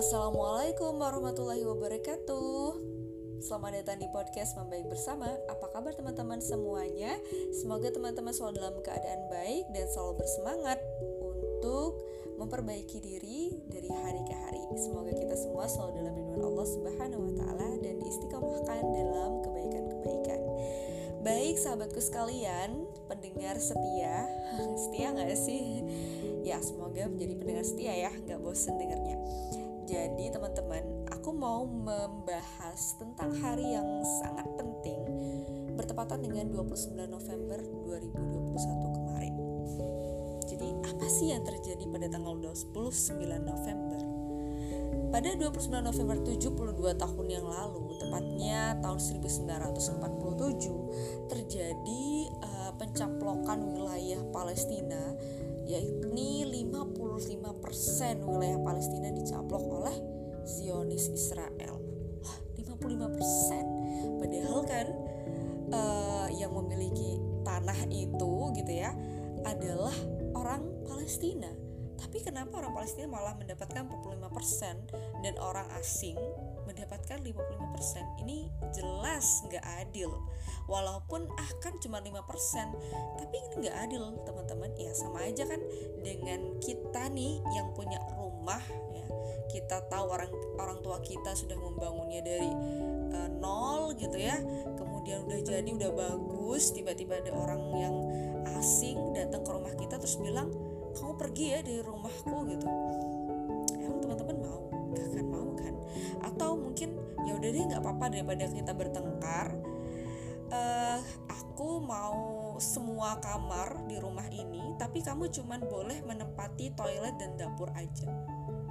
Assalamualaikum warahmatullahi wabarakatuh Selamat datang di podcast Membaik Bersama Apa kabar teman-teman semuanya? Semoga teman-teman selalu dalam keadaan baik dan selalu bersemangat Untuk memperbaiki diri dari hari ke hari Semoga kita semua selalu dalam lindungan Allah Subhanahu wa taala dan diistiqomahkan dalam kebaikan-kebaikan. Baik sahabatku sekalian, pendengar setia, setia nggak sih? Ya semoga menjadi pendengar setia ya, nggak bosen dengarnya. Jadi teman-teman, aku mau membahas tentang hari yang sangat penting bertepatan dengan 29 November 2021 kemarin. Jadi apa sih yang terjadi pada tanggal 29 November? Pada 29 November 72 tahun yang lalu, tepatnya tahun 1947, terjadi uh, pencaplokan wilayah Palestina yakni 55% wilayah Palestina dicaplok oleh Zionis Israel. Wah, 55%. Padahal kan uh, yang memiliki tanah itu gitu ya adalah orang Palestina. Tapi kenapa orang Palestina malah mendapatkan 45% dan orang asing mendapatkan 55% ini jelas nggak adil. Walaupun ah kan cuma 5% tapi ini nggak adil teman-teman. Ya sama aja kan dengan kita nih yang punya rumah ya. Kita tahu orang orang tua kita sudah membangunnya dari uh, nol gitu ya. Kemudian udah jadi udah bagus tiba-tiba ada orang yang asing datang ke rumah kita terus bilang kamu pergi ya dari rumahku gitu. Emang teman-teman mau atau mungkin ya udah deh nggak apa-apa daripada kita bertengkar. Uh, aku mau semua kamar di rumah ini tapi kamu cuman boleh menempati toilet dan dapur aja.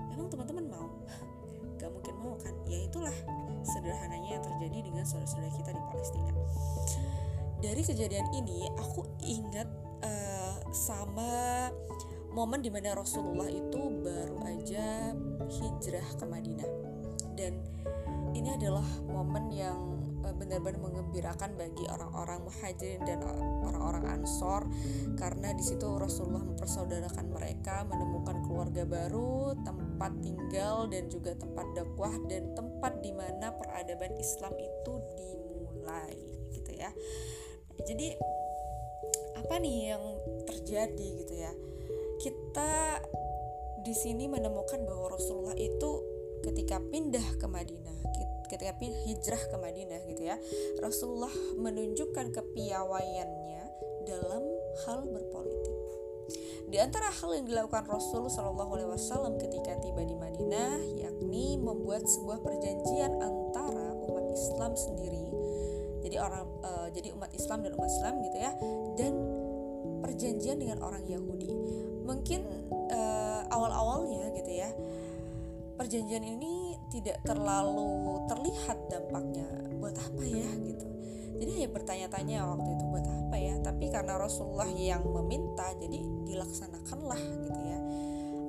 Emang teman-teman mau? Gak mungkin mau kan? Ya itulah sederhananya yang terjadi dengan saudara-saudara kita di Palestina. Dari kejadian ini aku ingat uh, sama momen di mana Rasulullah itu baru aja hijrah ke Madinah dan ini adalah momen yang eh, benar-benar mengembirakan bagi orang-orang muhajirin dan orang-orang ansor. Karena di situ Rasulullah mempersaudarakan mereka menemukan keluarga baru tempat tinggal dan juga tempat dakwah dan tempat di mana peradaban Islam itu dimulai gitu ya. Jadi apa nih yang terjadi gitu ya? Kita di sini menemukan bahwa Rasulullah itu ketika pindah ke Madinah, ketika hijrah ke Madinah gitu ya, Rasulullah menunjukkan kepiawaiannya dalam hal berpolitik. Di antara hal yang dilakukan Rasul Shallallahu Alaihi Wasallam ketika tiba di Madinah, yakni membuat sebuah perjanjian antara umat Islam sendiri, jadi orang, uh, jadi umat Islam dan umat Islam gitu ya, dan perjanjian dengan orang Yahudi mungkin uh, awal-awalnya gitu ya perjanjian ini tidak terlalu terlihat dampaknya buat apa ya gitu. Jadi ya bertanya-tanya waktu itu buat apa ya tapi karena Rasulullah yang meminta jadi dilaksanakanlah gitu ya.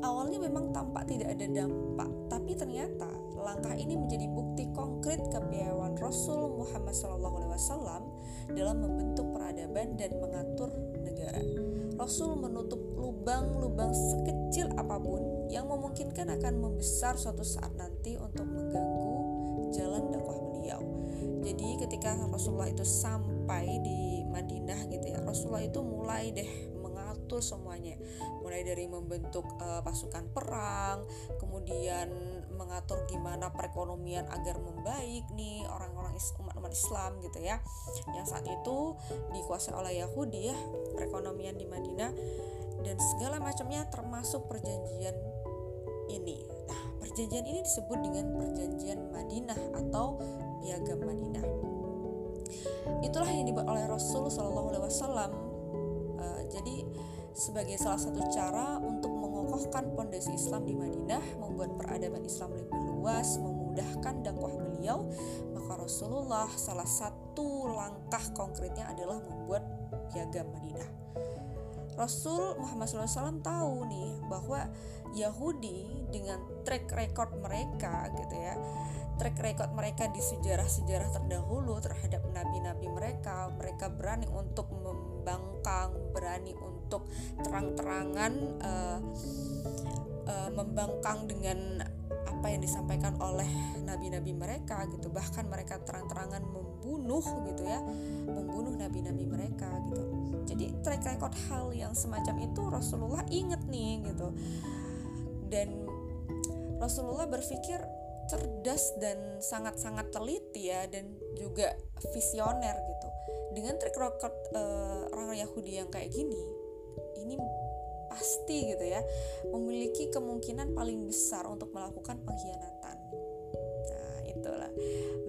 Awalnya memang tampak tidak ada dampak tapi ternyata langkah ini menjadi bukti konkret kepiawaian Rasul Muhammad SAW dalam membentuk peradaban dan mengatur negara Rasul menutup lubang-lubang sekecil apa pun yang memungkinkan akan membesar suatu saat nanti untuk mengganggu jalan dakwah beliau. Jadi ketika Rasulullah itu sampai di Madinah gitu ya, Rasulullah itu mulai deh mengatur semuanya, mulai dari membentuk uh, pasukan perang, kemudian mengatur gimana perekonomian agar membaik nih orang-orang umat-umat Islam gitu ya yang saat itu dikuasai oleh Yahudi ya perekonomian di Madinah dan segala macamnya termasuk perjanjian ini. Nah, perjanjian ini disebut dengan perjanjian Madinah atau piagam Madinah. Itulah yang dibuat oleh Rasul Shallallahu Alaihi Wasallam. Uh, jadi sebagai salah satu cara untuk mengokohkan pondasi Islam di Madinah, membuat peradaban Islam lebih luas, memudahkan dakwah beliau, maka Rasulullah salah satu langkah konkretnya adalah membuat piagam Madinah. Rasul Muhammad SAW tahu nih bahwa Yahudi dengan track record mereka gitu ya track record mereka di sejarah-sejarah terdahulu terhadap nabi-nabi mereka mereka berani untuk membangkang berani untuk terang-terangan uh, uh, membangkang dengan apa yang disampaikan oleh nabi-nabi mereka gitu. Bahkan mereka terang-terangan membunuh gitu ya. Membunuh nabi-nabi mereka gitu. Jadi track record hal yang semacam itu Rasulullah inget nih gitu. Dan Rasulullah berpikir cerdas dan sangat-sangat teliti ya dan juga visioner gitu. Dengan track record uh, orang Yahudi yang kayak gini ini pasti gitu ya memiliki kemungkinan paling besar untuk melakukan pengkhianatan nah itulah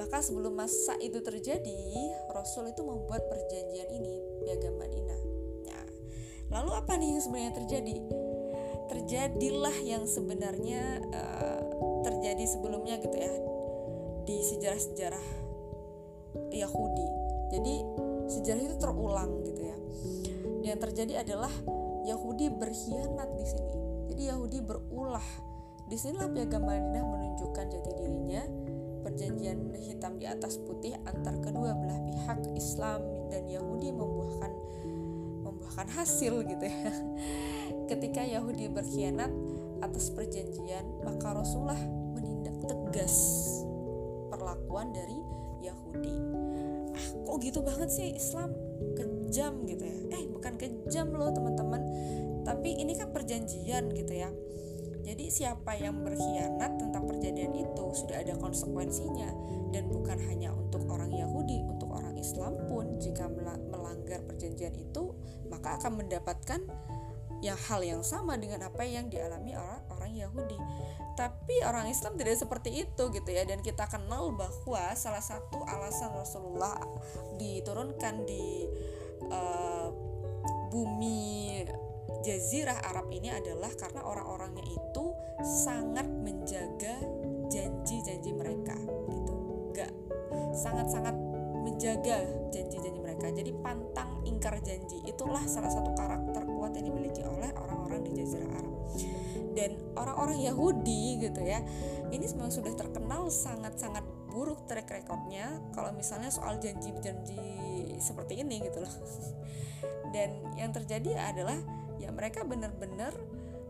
maka sebelum masa itu terjadi Rasul itu membuat perjanjian ini piagam Madinah nah lalu apa nih yang sebenarnya terjadi terjadilah yang sebenarnya uh, terjadi sebelumnya gitu ya di sejarah-sejarah Yahudi. Jadi sejarah itu terulang gitu ya. Yang terjadi adalah Yahudi berkhianat di sini. Jadi Yahudi berulah. Di sinilah piagam Madinah menunjukkan jati dirinya. Perjanjian hitam di atas putih antar kedua belah pihak Islam dan Yahudi membuahkan membuahkan hasil gitu ya ketika Yahudi berkhianat atas perjanjian, maka Rasulullah menindak tegas perlakuan dari Yahudi. Ah, kok gitu banget sih Islam kejam gitu ya? Eh, bukan kejam loh teman-teman, tapi ini kan perjanjian gitu ya. Jadi siapa yang berkhianat tentang perjanjian itu sudah ada konsekuensinya dan bukan hanya untuk orang Yahudi, untuk orang Islam pun jika melanggar perjanjian itu maka akan mendapatkan yang hal yang sama dengan apa yang dialami orang orang Yahudi. Tapi orang Islam tidak seperti itu gitu ya dan kita kenal bahwa salah satu alasan Rasulullah diturunkan di uh, bumi jazirah Arab ini adalah karena orang-orangnya itu sangat menjaga janji-janji mereka gitu. Gak sangat-sangat menjaga janji-janji mereka. Jadi pantang ingkar janji itulah salah satu karakter kuat yang dimiliki oleh orang-orang di Jazirah Arab. Dan orang-orang Yahudi gitu ya, ini memang sudah terkenal sangat-sangat buruk track recordnya kalau misalnya soal janji-janji seperti ini gitu loh. Dan yang terjadi adalah ya mereka benar-benar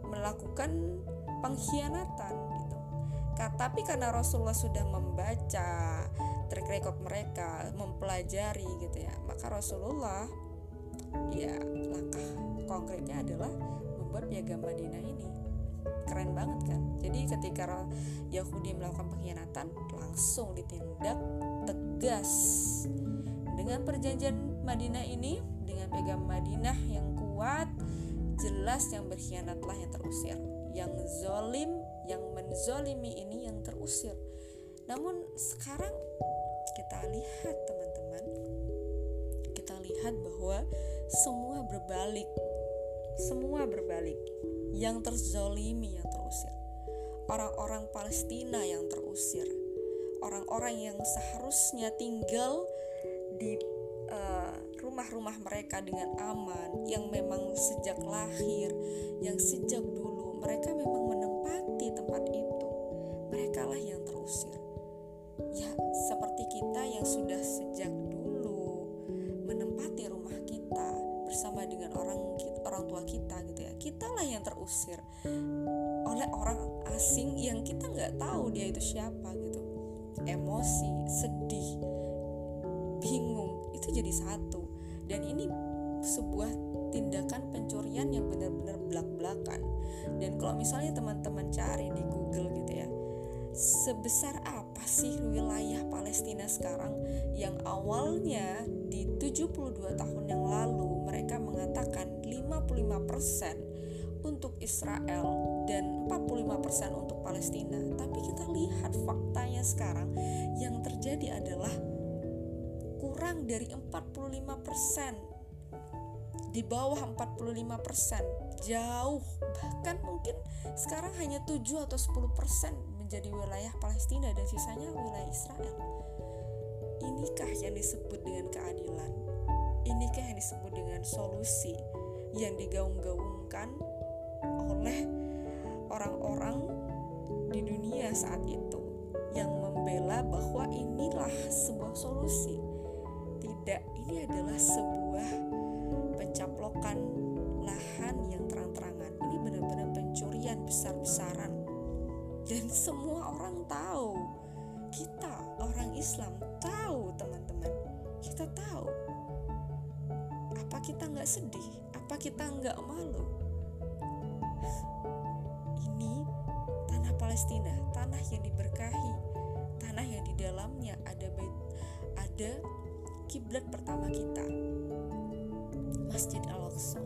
melakukan pengkhianatan gitu. Tapi karena Rasulullah sudah membaca track record mereka mempelajari gitu ya maka Rasulullah ya langkah konkretnya adalah membuat piagam Madinah ini keren banget kan. Jadi ketika Yahudi melakukan pengkhianatan langsung ditindak tegas. Dengan perjanjian Madinah ini dengan piagam Madinah yang kuat jelas yang berkhianatlah yang terusir. Yang zolim yang menzolimi ini yang terusir. Namun sekarang kita lihat teman-teman. Kita lihat bahwa semua berbalik. Semua berbalik yang terzolimi yang terusir. Orang-orang Palestina yang terusir. Orang-orang yang seharusnya tinggal di uh, rumah-rumah mereka dengan aman yang memang sejak lahir yang sejak dulu mereka memang menempati tempat itu. Mereka lah yang terusir. Ya seperti kita yang sudah sejak dulu menempati rumah dengan orang orang tua kita gitu ya. Kitalah yang terusir oleh orang asing yang kita nggak tahu dia itu siapa gitu. Emosi sedih bingung itu jadi satu. Dan ini sebuah tindakan pencurian yang benar-benar belak-belakan. Dan kalau misalnya teman-teman cari di Google gitu ya sebesar apa sih wilayah Palestina sekarang? Yang awalnya di 72 tahun yang lalu mereka mengatakan 55% untuk Israel dan 45% untuk Palestina. Tapi kita lihat faktanya sekarang yang terjadi adalah kurang dari 45% di bawah 45% jauh bahkan mungkin sekarang hanya 7 atau 10% menjadi wilayah Palestina dan sisanya wilayah Israel. Inikah yang disebut dengan keadilan? Disebut dengan solusi yang digaung-gaungkan oleh orang-orang di dunia saat itu yang membela bahwa inilah sebuah solusi. Tidak, ini adalah sebuah pencaplokan lahan yang terang-terangan. Ini benar-benar pencurian besar-besaran dan semua orang tahu kita orang Islam tahu kita nggak sedih? Apa kita nggak malu? Ini tanah Palestina tanah yang diberkahi tanah yang di dalamnya ada ada kiblat pertama kita Masjid Al-Aqsa.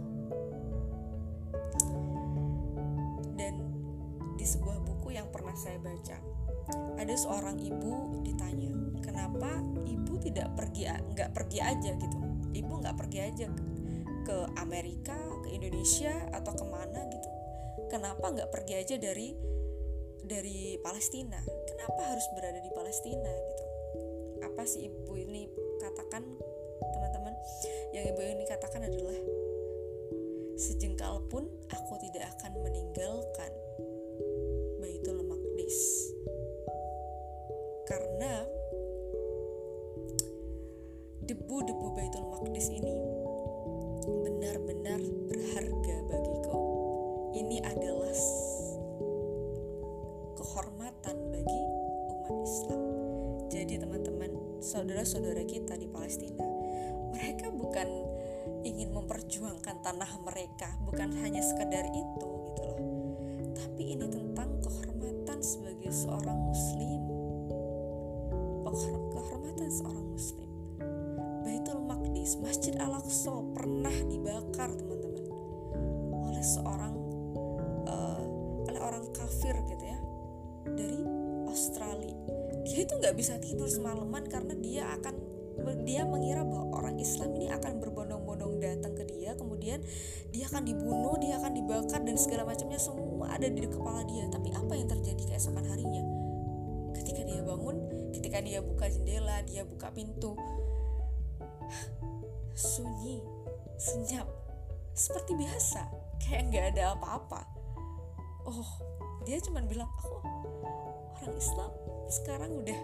Dan di sebuah buku yang pernah saya baca ada seorang ibu ditanya kenapa ibu tidak pergi nggak pergi aja gitu ibu nggak pergi aja ke Amerika ke Indonesia atau ke mana gitu. Kenapa nggak pergi aja dari dari Palestina? Kenapa harus berada di Palestina gitu? Apa sih ibu ini katakan teman-teman? Yang ibu ini katakan adalah sejengkal pun aku tidak akan meninggalkan Baitul Maqdis debu-debu Baitul Maqdis ini benar-benar berharga bagiku. Ini adalah kehormatan bagi umat Islam. Jadi teman-teman, saudara-saudara kita di Palestina, mereka bukan ingin memperjuangkan tanah mereka, bukan hanya sekedar nggak bisa tidur semalaman karena dia akan dia mengira bahwa orang Islam ini akan berbondong-bondong datang ke dia kemudian dia akan dibunuh dia akan dibakar dan segala macamnya. Semua ada di kepala dia. Tapi apa yang terjadi keesokan harinya? Ketika dia bangun ketika dia buka jendela dia buka pintu sunyi senyap seperti biasa. Kayak nggak ada apa-apa. Oh dia cuma bilang aku orang Islam sekarang udah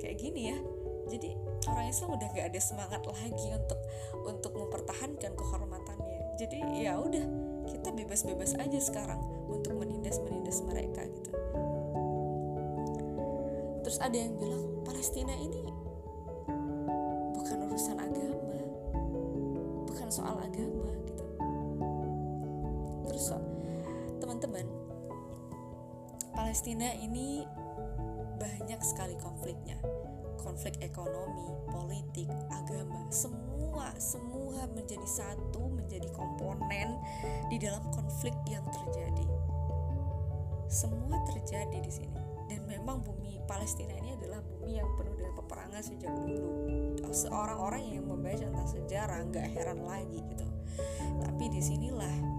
kayak gini ya. Jadi orang Islam udah nggak ada semangat lagi untuk untuk mempertahankan kehormatannya. Jadi ya udah kita bebas-bebas aja sekarang untuk menindas menindas mereka gitu. Terus ada yang bilang Palestina ini bukan urusan agama bukan soal agama gitu. Terus teman-teman Palestina ini banyak sekali konfliknya. Konflik ekonomi politik agama semua semua menjadi satu menjadi komponen di dalam konflik yang terjadi. Semua terjadi di sini. Dan memang bumi Palestina ini adalah bumi yang penuh dengan peperangan sejak dulu. Seorang orang yang membaca tentang sejarah nggak heran lagi gitu. Tapi di sinilah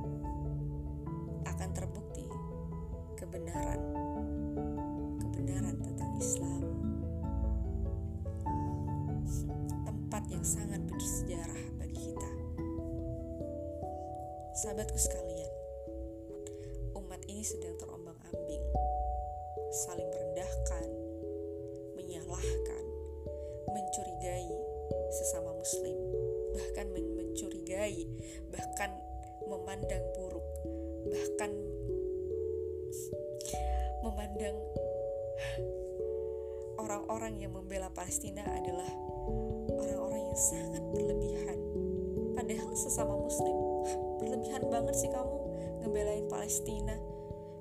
ini sedang terombang ambing saling merendahkan, menyalahkan, mencurigai sesama muslim, bahkan mencurigai, bahkan memandang buruk, bahkan memandang orang-orang yang membela Palestina adalah orang-orang yang sangat berlebihan. Padahal sesama muslim, berlebihan banget sih kamu ngebelain Palestina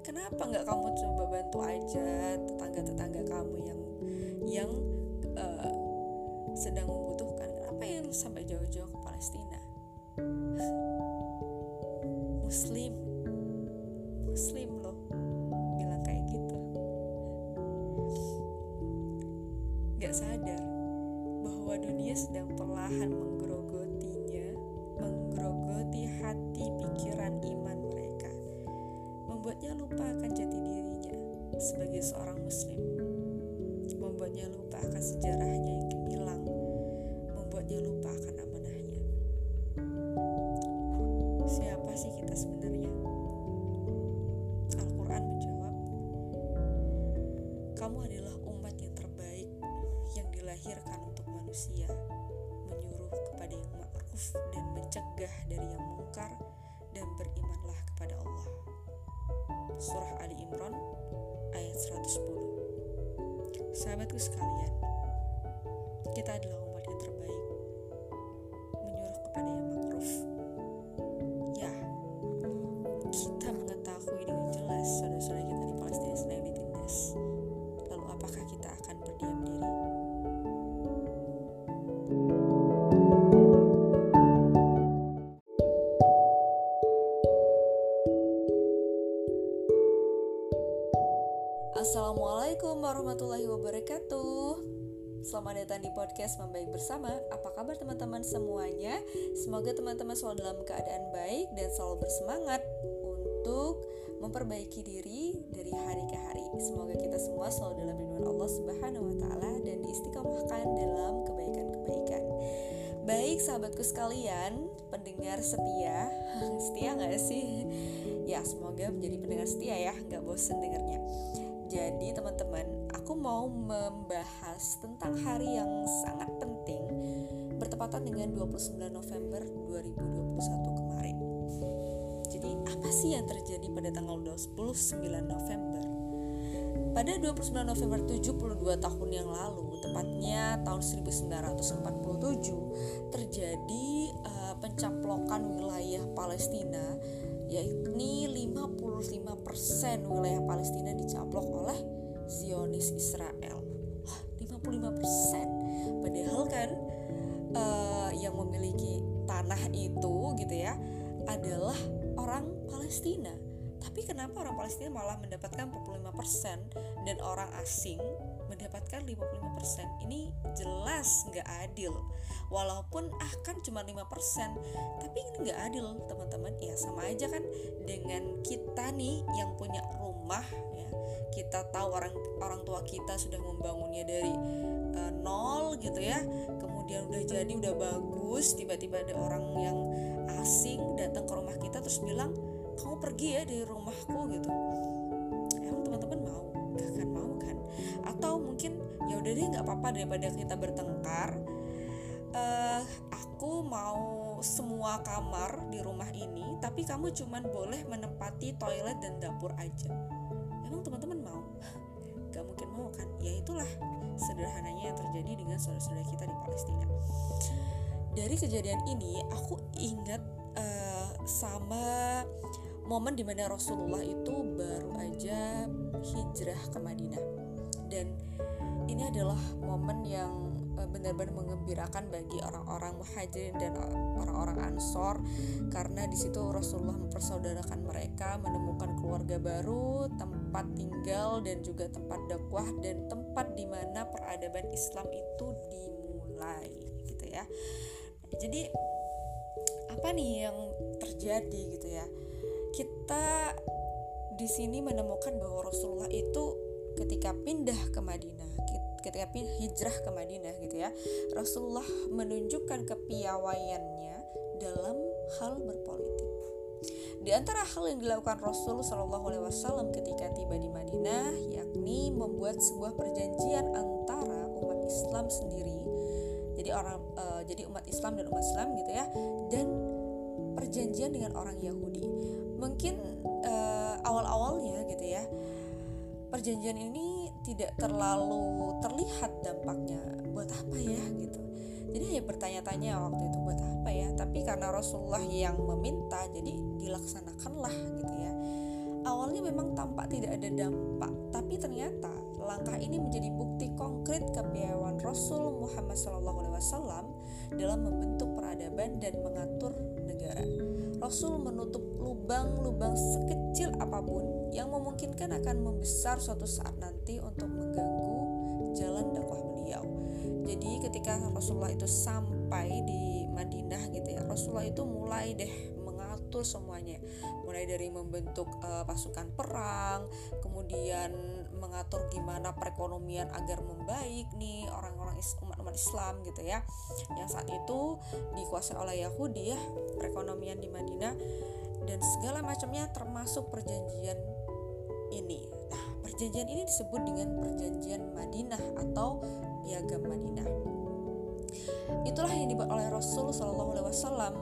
kenapa nggak kamu coba bantu aja tetangga-tetangga kamu yang yang uh, sedang lupa akan jati dirinya sebagai seorang muslim. Membuatnya lupa akan sejarahnya Surah Ali Imran ayat ayat 110 Sahabatku sekalian Assalamualaikum warahmatullahi wabarakatuh Selamat datang di podcast Membaik Bersama Apa kabar teman-teman semuanya? Semoga teman-teman selalu dalam keadaan baik dan selalu bersemangat Untuk memperbaiki diri dari hari ke hari Semoga kita semua selalu dalam lindungan Allah Subhanahu wa taala dan diistiqomahkan dalam kebaikan-kebaikan. Baik sahabatku sekalian, pendengar setia, setia nggak sih? Ya semoga menjadi pendengar setia ya, nggak bosen dengarnya. Jadi teman-teman, aku mau membahas tentang hari yang sangat penting bertepatan dengan 29 November 2021 kemarin. Jadi apa sih yang terjadi pada tanggal 29 November? Pada 29 November 72 tahun yang lalu, tepatnya tahun 1947, terjadi uh, pencaplokan wilayah Palestina yakni 55% wilayah Palestina dicaplok oleh Zionis Israel. Wah, 55%. Padahal kan uh, yang memiliki tanah itu gitu ya adalah orang Palestina. Tapi kenapa orang Palestina malah mendapatkan 45% dan orang asing mendapatkan 55%? Ini jelas nggak adil. Walaupun ah kan cuma 5%, tapi ini nggak adil, teman-teman. Ya sama aja kan dengan kita nih yang punya rumah ya. Kita tahu orang orang tua kita sudah membangunnya dari uh, nol gitu ya. Kemudian udah jadi udah bagus, tiba-tiba ada orang yang asing datang ke rumah kita terus bilang kamu pergi ya dari rumahku gitu. Emang teman-teman mau? Gak akan mau kan? Atau mungkin ya udah deh nggak apa-apa daripada kita bertengkar uh, aku mau semua kamar di rumah ini tapi kamu cuman boleh menempati toilet dan dapur aja. Emang teman-teman mau? Gak mungkin mau kan? Ya itulah sederhananya yang terjadi dengan saudara-saudara kita di Palestina. Dari kejadian ini aku ingat uh, sama momen di mana Rasulullah itu baru aja hijrah ke Madinah. Dan ini adalah momen yang benar-benar mengembirakan bagi orang-orang muhajirin dan orang-orang ansor. Karena di situ Rasulullah mempersaudarakan mereka menemukan keluarga baru tempat tinggal dan juga tempat dakwah dan tempat di mana peradaban Islam itu dimulai gitu ya. Jadi apa nih yang terjadi gitu ya kita di sini menemukan bahwa Rasulullah itu ketika pindah ke Madinah ketika hijrah ke Madinah gitu ya Rasulullah menunjukkan kepiawaiannya dalam hal berpolitik. Di antara hal yang dilakukan Rasul Shallallahu Alaihi Wasallam ketika tiba di Madinah yakni membuat sebuah perjanjian antara umat Islam sendiri jadi orang uh, jadi umat Islam dan umat Islam gitu ya dan perjanjian dengan orang Yahudi mungkin uh, awal-awalnya gitu ya perjanjian ini tidak terlalu terlihat dampaknya buat apa ya gitu. Jadi ya bertanya-tanya waktu itu buat apa ya tapi karena Rasulullah yang meminta jadi dilaksanakanlah gitu ya awalnya memang tampak tidak ada dampak tapi ternyata langkah ini menjadi bukti konkret kepiawaian Rasul Muhammad SAW dalam membentuk peradaban dan mengatur negara. Rasul menutup lubang-lubang sekecil apa pun yang memungkinkan akan membesar suatu saat nanti untuk mengganggu jalan dakwah beliau. Jadi ketika Rasulullah itu sampai di Madinah gitu ya, Rasulullah itu mulai deh mengatur semuanya, mulai dari membentuk uh, pasukan perang, kemudian mengatur gimana perekonomian agar membaik nih orang-orang umat-umat Islam gitu ya. Yang saat itu dikuasai oleh Yahudi ya perekonomian di Madinah dan segala macamnya termasuk perjanjian ini. Nah perjanjian ini disebut dengan perjanjian Madinah atau piagam Madinah. Itulah yang dibuat oleh Rasul Shallallahu Alaihi Wasallam.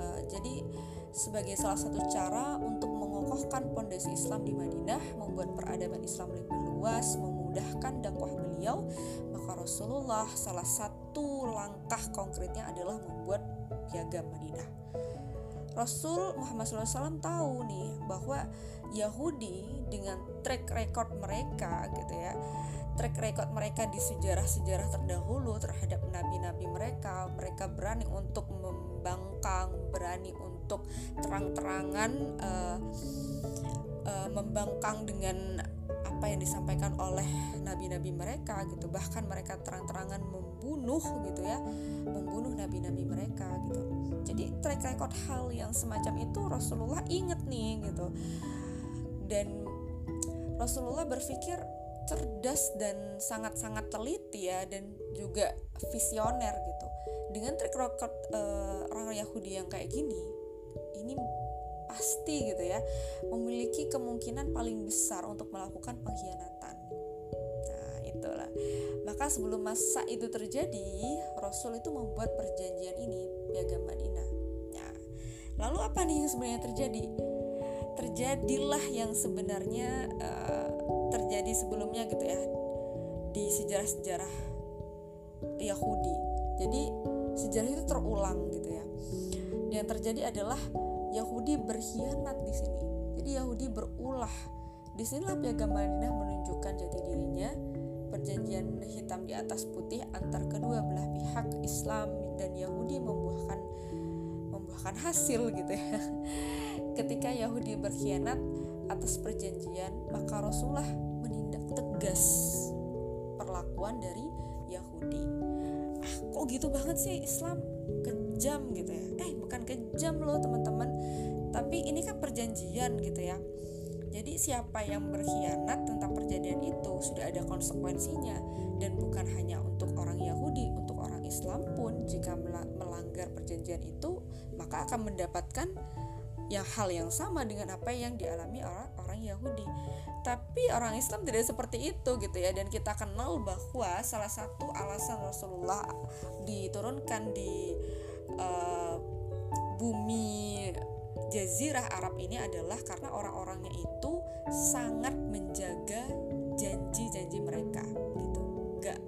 Uh, jadi sebagai salah satu cara untuk mengokohkan pondasi Islam di Madinah, membuat peradaban Islam lebih luas, memudahkan dakwah beliau, maka Rasulullah salah satu langkah konkretnya adalah membuat piagam Madinah. Rasul Muhammad SAW tahu nih bahwa Yahudi dengan track record mereka gitu ya track record mereka di sejarah-sejarah terdahulu terhadap nabi-nabi mereka mereka berani untuk membangkang berani untuk terang-terangan uh, uh, membangkang dengan apa yang disampaikan oleh nabi-nabi mereka gitu. Bahkan mereka terang-terangan membunuh gitu ya membunuh nabi-nabi mereka gitu. Jadi track record hal yang semacam itu Rasulullah inget nih gitu. Dan Rasulullah berpikir cerdas dan sangat-sangat teliti ya dan juga visioner gitu. Dengan track record uh, orang Yahudi yang kayak gini ini pasti gitu ya memiliki kemungkinan paling besar untuk melakukan pengkhianatan nah itulah maka sebelum masa itu terjadi Rasul itu membuat perjanjian ini piagam Madinah nah lalu apa nih yang sebenarnya terjadi terjadilah yang sebenarnya uh, terjadi sebelumnya gitu ya di sejarah-sejarah Yahudi. Jadi sejarah itu terulang gitu ya. Yang terjadi adalah Yahudi berkhianat di sini. Jadi Yahudi berulah. Di sinilah piagam Madinah menunjukkan jati dirinya. Perjanjian hitam di atas putih antar kedua belah pihak Islam dan Yahudi membuahkan membuahkan hasil gitu ya. Ketika Yahudi berkhianat, atas perjanjian, maka Rasulullah menindak tegas perlakuan dari Yahudi. Ah, kok gitu banget sih Islam kejam gitu ya? Eh, bukan kejam loh teman-teman, tapi ini kan perjanjian gitu ya. Jadi siapa yang berkhianat tentang perjanjian itu sudah ada konsekuensinya dan bukan hanya untuk orang Yahudi, untuk orang Islam pun jika melanggar perjanjian itu maka akan mendapatkan yang hal yang sama dengan apa yang dialami orang orang Yahudi. Tapi orang Islam tidak seperti itu gitu ya dan kita kenal bahwa salah satu alasan Rasulullah diturunkan di uh, bumi jazirah Arab ini adalah karena orang-orangnya itu sangat menjaga janji-janji mereka gitu. Gak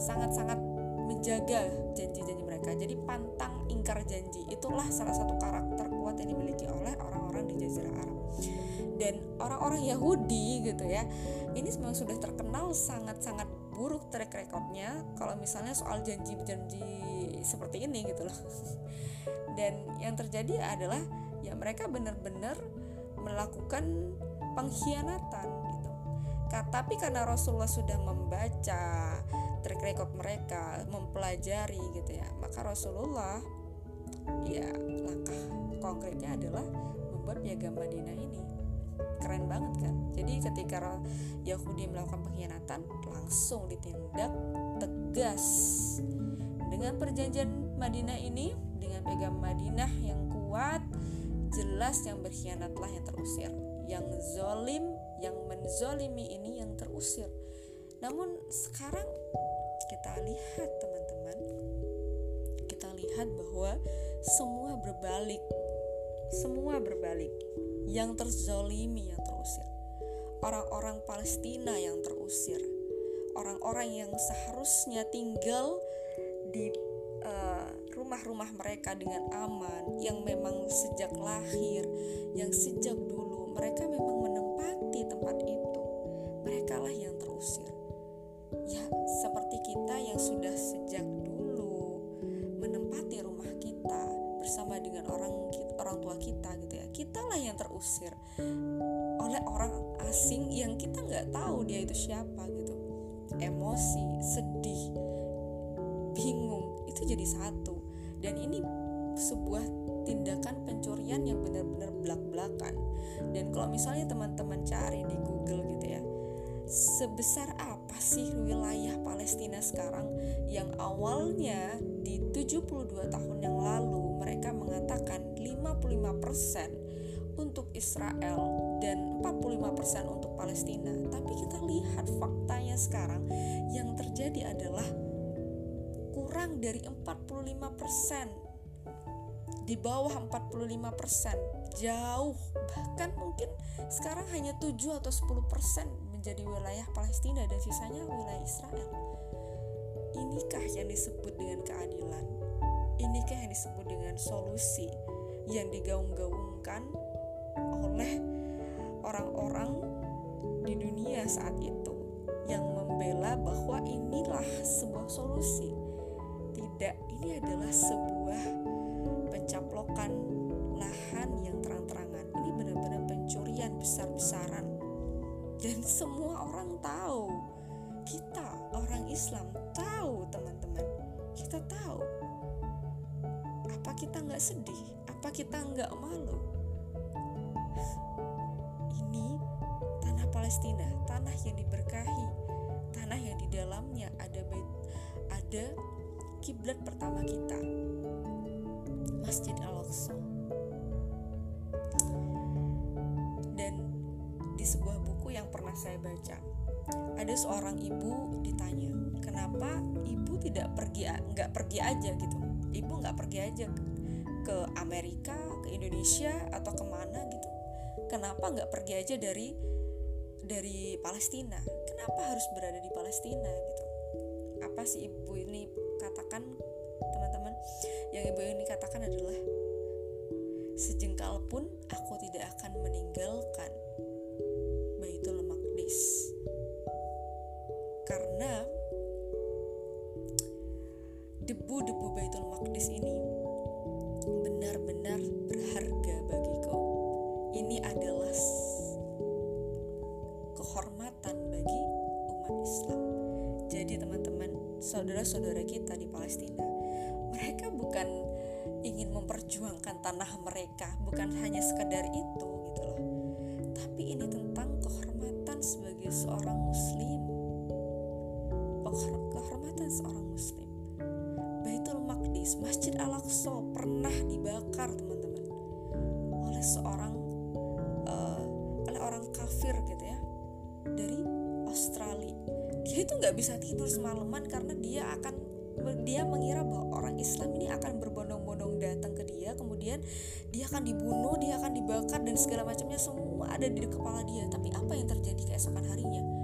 sangat-sangat menjaga janji-janji mereka. Jadi pantang ingkar janji itulah salah satu karakter kuat yang dimiliki oleh orang-orang di Jazirah Arab. Dan orang-orang Yahudi gitu ya, ini memang sudah terkenal sangat-sangat buruk track recordnya kalau misalnya soal janji-janji seperti ini gitu loh. Dan yang terjadi adalah ya mereka benar-benar melakukan pengkhianatan gitu. Tapi karena Rasulullah sudah membaca track record mereka, mempelajari gitu ya, maka Rasulullah ya langkah konkretnya adalah membuat piagam Madinah ini keren banget kan. Jadi ketika Yahudi melakukan pengkhianatan langsung ditindak tegas dengan perjanjian Madinah ini dengan piagam Madinah yang kuat jelas yang berkhianatlah yang terusir. Yang zolim yang menzolimi ini yang terusir. Namun sekarang kita lihat teman-teman kita lihat bahwa semua berbalik. Semua berbalik yang terzolimi yang terusir. Orang-orang Palestina yang terusir. Orang-orang yang seharusnya tinggal di uh, rumah-rumah mereka dengan aman yang memang sejak lahir yang sejak dulu mereka memang menempati tempat itu. Mereka lah yang terusir. Ya seperti kita yang sudah sejak bersama dengan orang orang tua kita gitu ya. Kita lah yang terusir oleh orang asing yang kita nggak tahu dia itu siapa gitu. Emosi sedih bingung itu jadi satu. Dan ini sebuah tindakan pencurian yang benar-benar belak-belakan. Dan kalau misalnya teman-teman cari di Google gitu ya sebesar apa sih wilayah Palestina sekarang? Yang awalnya di 72 tahun yang lalu mereka mengatakan 55% untuk Israel dan 45% untuk Palestina. Tapi kita lihat faktanya sekarang yang terjadi adalah kurang dari 45%. di bawah 45% jauh bahkan mungkin sekarang hanya 7 atau 10% menjadi wilayah Palestina dan sisanya wilayah Israel inikah yang disebut dengan keadilan inikah yang disebut dengan solusi yang digaung-gaungkan oleh orang-orang di dunia saat itu yang membela bahwa inilah sebuah solusi. Tidak ini adalah sebuah pencaplokan lahan yang terang-terangan. Ini benar-benar pencurian besar-besaran. Dan semua orang tahu kita orang Islam tahu teman-teman. Kita tahu apa kita nggak sedih? Apa kita nggak malu? Ini tanah Palestina tanah yang diberkahi tanah yang di dalamnya ada bait ada kiblat pertama kita Masjid Al-Aqsa. Dan di sebuah buku yang pernah saya baca ada seorang ibu ditanya kenapa ibu tidak pergi nggak pergi aja? Gitu ibu nggak pergi aja ke Amerika ke Indonesia atau ke mana gitu. Kenapa nggak pergi aja dari dari Palestina? Kenapa harus berada di Palestina gitu? Apa sih ibu ini katakan teman-teman yang ibu ini kehormatan seorang muslim. Baitul Maqdis Masjid Al-Aqsa pernah dibakar teman-teman oleh seorang uh, oleh orang kafir gitu ya dari Australia. Dia itu nggak bisa tidur semalaman karena dia akan dia mengira bahwa orang Islam ini akan berbondong-bondong datang ke dia kemudian dia akan dibunuh dia akan dibakar dan segala macamnya. Semua ada di kepala dia tapi apa yang terjadi keesokan harinya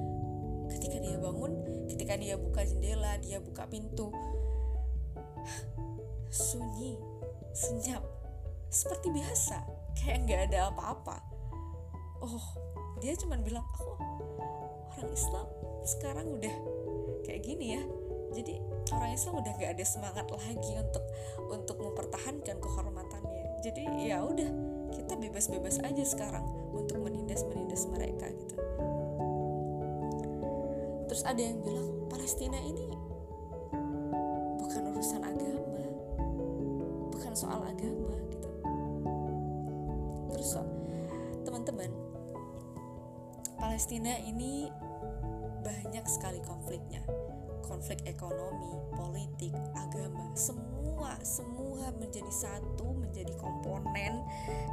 ketika dia buka jendela dia buka pintu. Sunyi senyap. Seperti biasa kayak nggak ada apa-apa. Oh dia cuma bilang oh orang Islam sekarang udah kayak gini ya. Jadi orang Islam udah gak ada semangat lagi untuk untuk mempertahankan kehormatannya. Jadi ya udah kita bebas-bebas aja sekarang untuk menindas menindas mereka gitu. Terus ada yang bilang Palestina ini bukan urusan agama bukan soal agama gitu terus teman-teman Palestina ini banyak sekali konfliknya konflik ekonomi, politik, agama, semua semua menjadi satu, menjadi komponen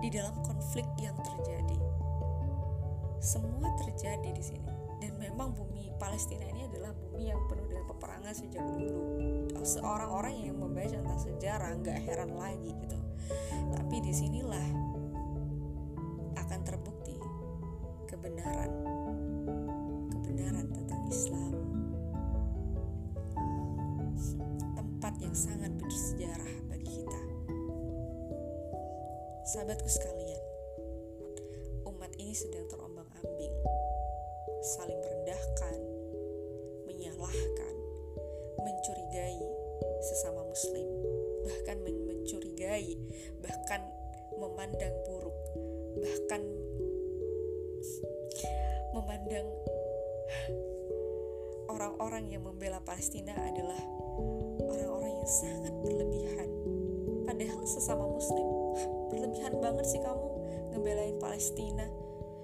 di dalam konflik yang terjadi. Semua terjadi di sini. Dan memang bumi Palestina ini adalah bumi yang penuh dengan peperangan sejak dulu. Seorang-orang yang membaca tentang sejarah nggak heran lagi gitu. Tapi di sinilah akan terbukti kebenaran kebenaran tentang Islam tempat yang sangat bersejarah bagi kita sahabatku sekalian umat ini sedang terombang-ambing saling merendahkan menyalahkan mencurigai sesama muslim bahkan mencurigai bahkan memandang buruk bahkan memandang orang-orang yang membela Palestina adalah orang-orang yang sangat berlebihan. Padahal sesama Muslim, berlebihan banget sih kamu ngebelain Palestina.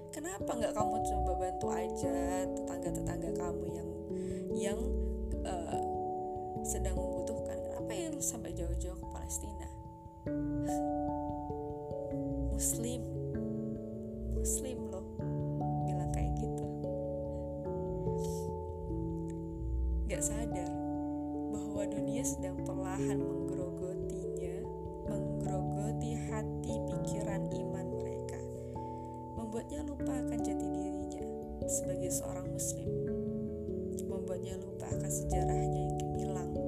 Kenapa nggak kamu coba bantu aja tetangga-tetangga kamu yang yang uh, sedang membutuhkan? Kenapa yang sampai jauh-jauh ke Palestina? membuatnya lupa akan jati dirinya sebagai seorang muslim. Membuatnya lupa akan sejarahnya yang hilang.